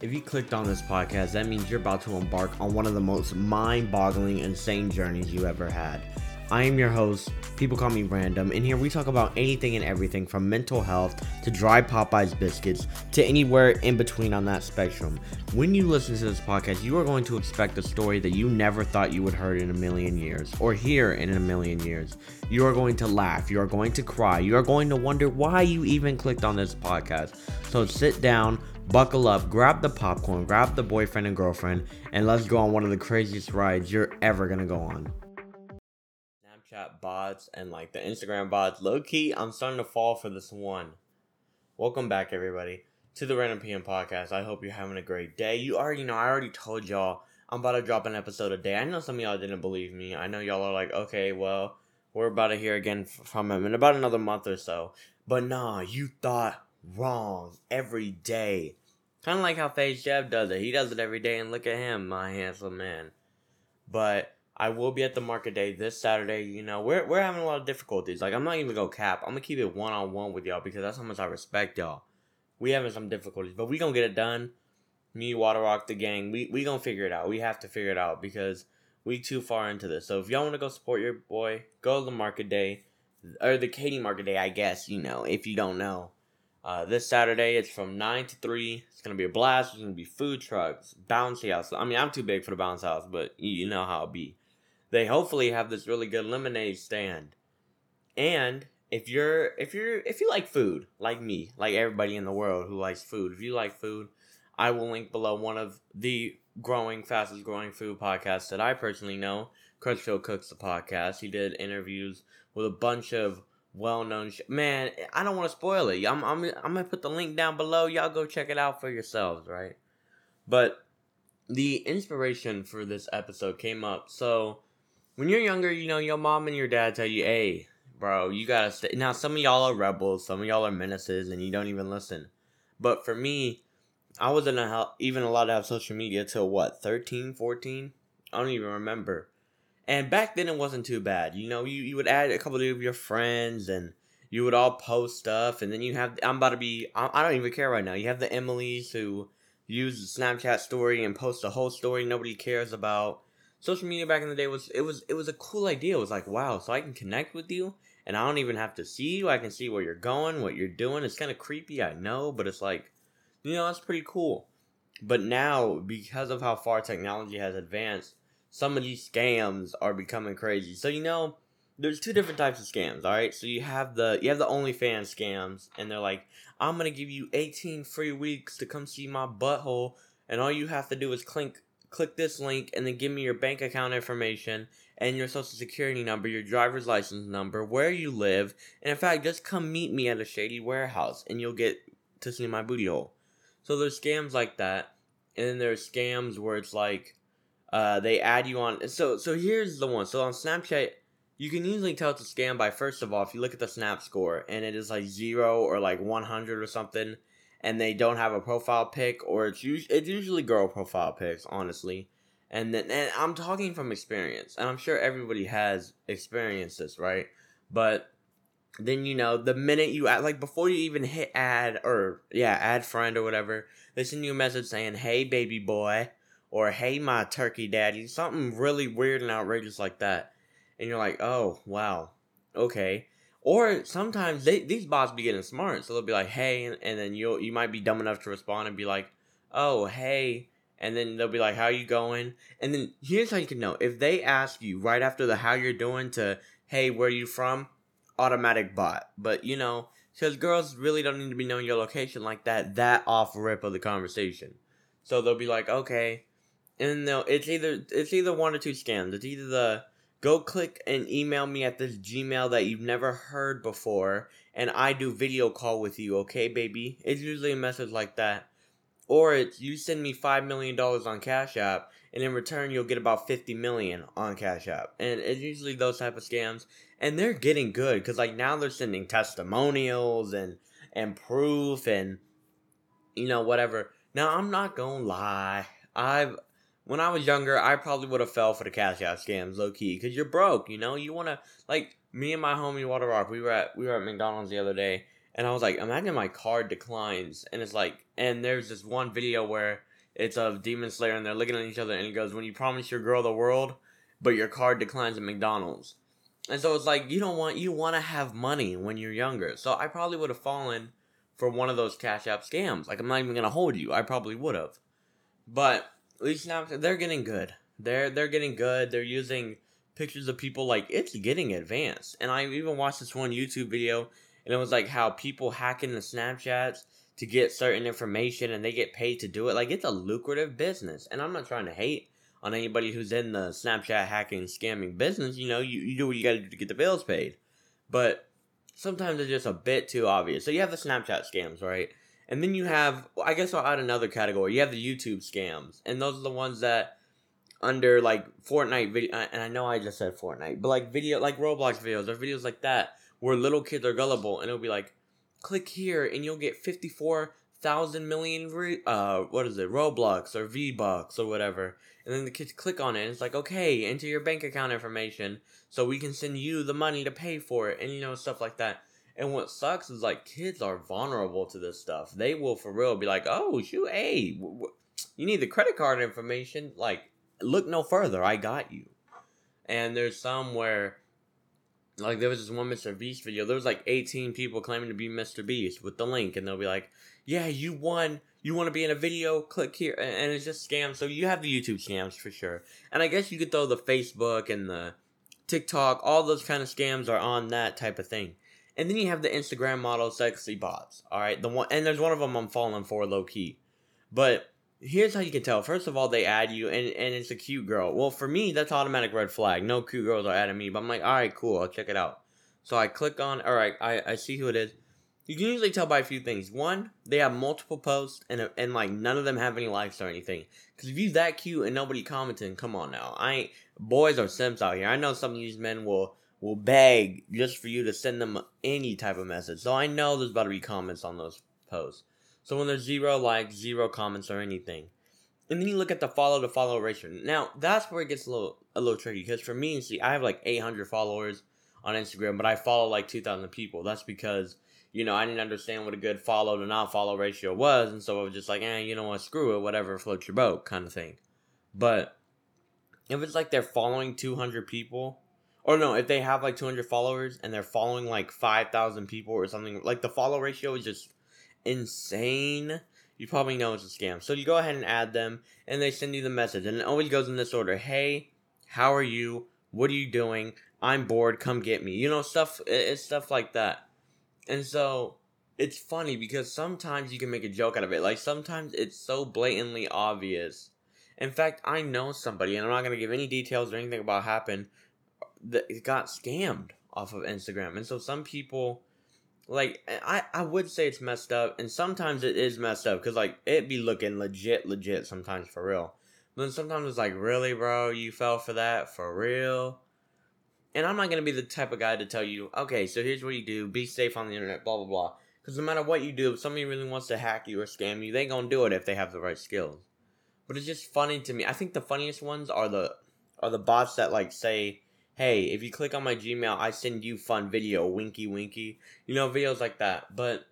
If you clicked on this podcast, that means you're about to embark on one of the most mind boggling, insane journeys you ever had. I am your host, people call me Random, and here we talk about anything and everything from mental health to dry Popeyes biscuits to anywhere in between on that spectrum. When you listen to this podcast, you are going to expect a story that you never thought you would heard in a million years or hear in a million years. You are going to laugh, you are going to cry, you are going to wonder why you even clicked on this podcast. So sit down, buckle up, grab the popcorn, grab the boyfriend and girlfriend, and let's go on one of the craziest rides you're ever gonna go on. Snapchat bots and like the Instagram bots, low key, I'm starting to fall for this one. Welcome back, everybody, to the Random PM podcast. I hope you're having a great day. You already know, I already told y'all I'm about to drop an episode a day. I know some of y'all didn't believe me. I know y'all are like, okay, well, we're about to hear again from him in about another month or so. But nah, you thought wrong every day. Kind of like how FaZe Jeff does it. He does it every day, and look at him, my handsome man. But I will be at the market day this Saturday. You know, we're we're having a lot of difficulties. Like I'm not even gonna cap. I'm gonna keep it one on one with y'all because that's how much I respect y'all. We having some difficulties, but we gonna get it done. Me, Water Rock, the gang, we we gonna figure it out. We have to figure it out because we too far into this. So if y'all want to go support your boy, go to the market day or the Katy Market Day, I guess. You know, if you don't know. Uh, this Saturday, it's from 9 to 3. It's going to be a blast. There's going to be food trucks, bouncy house. I mean, I'm too big for the bounce house, but you know how it be. They hopefully have this really good lemonade stand. And if you're if you're if you like food, like me, like everybody in the world who likes food, if you like food, I will link below one of the growing, fastest growing food podcasts that I personally know. Crutchfield Cooks the podcast. He did interviews with a bunch of well-known sh- man i don't want to spoil it. I'm, I'm i'm gonna put the link down below. Y'all go check it out for yourselves right? But the inspiration for this episode came up. So when you're younger you know your mom and your dad tell you hey bro you gotta stay now some of y'all are rebels some of y'all are menaces and you don't even listen. But for me i wasn't even allowed to have social media till what 13 14 i don't even remember and back then it wasn't too bad. You know, you, you would add a couple of your friends and you would all post stuff. And then you have, I'm about to be, I, I don't even care right now. You have the Emily's who use the Snapchat story and post a whole story nobody cares about. Social media back in the day was, it was, it was a cool idea. It was like, wow, so I can connect with you and I don't even have to see you. I can see where you're going, what you're doing. It's kind of creepy, I know, but it's like, you know, that's pretty cool. But now, because of how far technology has advanced, some of these scams are becoming crazy. So you know, there's two different types of scams. All right, so you have the you have the OnlyFans scams, and they're like, I'm gonna give you 18 free weeks to come see my butthole, and all you have to do is click click this link, and then give me your bank account information and your social security number, your driver's license number, where you live, and in fact, just come meet me at a shady warehouse, and you'll get to see my booty hole. So there's scams like that, and then there's scams where it's like uh, they add you on. So so here's the one. So on Snapchat, you can usually tell it's a scam by first of all if you look at the Snap score and it is like zero or like one hundred or something, and they don't have a profile pic or it's usually it's usually girl profile pics honestly. And then and I'm talking from experience, and I'm sure everybody has experienced this, right? But then you know the minute you add like before you even hit add or yeah add friend or whatever they send you a message saying hey baby boy or hey my turkey daddy something really weird and outrageous like that. And you're like oh wow. Okay. Or sometimes they, these bots be getting smart so they'll be like hey and, and then you'll you might be dumb enough to respond and be like oh hey and then they'll be like how you going? And then here's how you can know. If they ask you right after the how you're doing to hey where you from? automatic bot. But you know because girls really don't need to be knowing your location like that that off rip of the conversation. So they'll be like okay and no, it's either it's either one or two scams. It's either the go click and email me at this Gmail that you've never heard before, and I do video call with you, okay, baby? It's usually a message like that. Or it's you send me five million dollars on Cash App, and in return you'll get about fifty million on Cash App. And it's usually those type of scams, and they're getting good because like now they're sending testimonials and and proof and you know whatever. Now I'm not gonna lie, I've when I was younger, I probably would have fell for the Cash App scams, low key, because you're broke. You know, you want to like me and my homie Water Rock. We were at we were at McDonald's the other day, and I was like, imagine my card declines, and it's like, and there's this one video where it's of Demon Slayer, and they're looking at each other, and he goes, "When you promise your girl the world, but your card declines at McDonald's." And so it's like you don't want you want to have money when you're younger. So I probably would have fallen for one of those Cash App scams. Like I'm not even gonna hold you. I probably would have. But least now they're getting good. They're they're getting good. They're using pictures of people like it's getting advanced. And I even watched this one YouTube video and it was like how people hack into Snapchats to get certain information and they get paid to do it. Like it's a lucrative business. And I'm not trying to hate on anybody who's in the Snapchat hacking scamming business. You know, you, you do what you gotta do to get the bills paid. But sometimes it's just a bit too obvious. So you have the Snapchat scams, right? And then you have, I guess I'll add another category. You have the YouTube scams. And those are the ones that under like Fortnite video, and I know I just said Fortnite, but like video, like Roblox videos or videos like that where little kids are gullible and it'll be like, click here and you'll get 54,000 million, re- uh, what is it, Roblox or V-Bucks or whatever. And then the kids click on it and it's like, okay, enter your bank account information so we can send you the money to pay for it and you know, stuff like that. And what sucks is like kids are vulnerable to this stuff. They will for real be like, oh, shoot, hey, w- w- you need the credit card information. Like, look no further. I got you. And there's some where like there was this one Mr. Beast video. There was like 18 people claiming to be Mr. Beast with the link, and they'll be like, "Yeah, you won. You want to be in a video? Click here." And it's just scams. So you have the YouTube scams for sure. And I guess you could throw the Facebook and the TikTok. All those kind of scams are on that type of thing. And then you have the Instagram model sexy bots. All right, the one and there's one of them I'm falling for low key, but here's how you can tell. First of all, they add you, and, and it's a cute girl. Well, for me, that's automatic red flag. No cute girls are adding me, but I'm like, all right, cool, I'll check it out. So I click on, all right, I, I see who it is. You can usually tell by a few things. One, they have multiple posts, and and like none of them have any likes or anything. Because if you that cute and nobody commenting, come on now, I ain't boys are simps out here. I know some of these men will will beg just for you to send them any type of message. So I know there's about to be comments on those posts. So when there's zero likes, zero comments, or anything, and then you look at the follow to follow ratio. Now that's where it gets a little a little tricky because for me, see, I have like 800 followers on Instagram, but I follow like 2,000 people. That's because you know I didn't understand what a good follow to not follow ratio was, and so I was just like, eh, you know what, screw it, whatever floats your boat, kind of thing. But if it's like they're following 200 people, or no, if they have like 200 followers and they're following like 5,000 people or something, like the follow ratio is just insane, you probably know it's a scam. So you go ahead and add them, and they send you the message. And it always goes in this order Hey, how are you? What are you doing? I'm bored. Come get me. You know, stuff, it's stuff like that. And so it's funny because sometimes you can make a joke out of it. Like sometimes it's so blatantly obvious. In fact, I know somebody, and I'm not going to give any details or anything about what happened, that got scammed off of Instagram. And so some people like I, I would say it's messed up. And sometimes it is messed up because like it be looking legit legit sometimes for real. But then sometimes it's like really bro? You fell for that? For real? And i'm not gonna be the type of guy to tell you okay so here's what you do. Be safe on the internet blah blah blah. Because no matter what you do if somebody really wants to hack you or scam you they gonna do it if they have the right skills. But it's just funny to me. I think the funniest ones are the are the bots that like say hey, if you click on my Gmail, I send you fun video, winky winky. You know, videos like that. But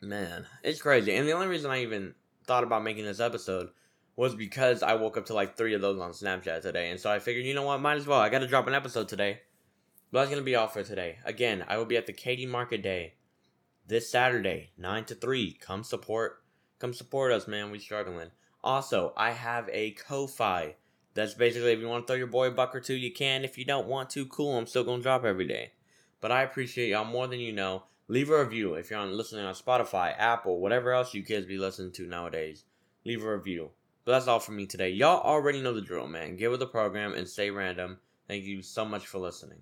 man, it's crazy. And the only reason I even thought about making this episode was because I woke up to like three of those on Snapchat today. And so I figured, you know what, might as well. I gotta drop an episode today. But that's gonna be all for today. Again, I will be at the Katy Market Day this Saturday, 9 to 3. Come support come support us, man. We struggling. Also, I have a Ko-Fi that's basically if you want to throw your boy a buck or two, you can. If you don't want to, cool. I'm still gonna drop every day. But I appreciate y'all more than you know. Leave a review if you're on listening on Spotify, Apple, whatever else you kids be listening to nowadays. Leave a review. But that's all for me today. Y'all already know the drill, man. Get with the program and stay random. Thank you so much for listening.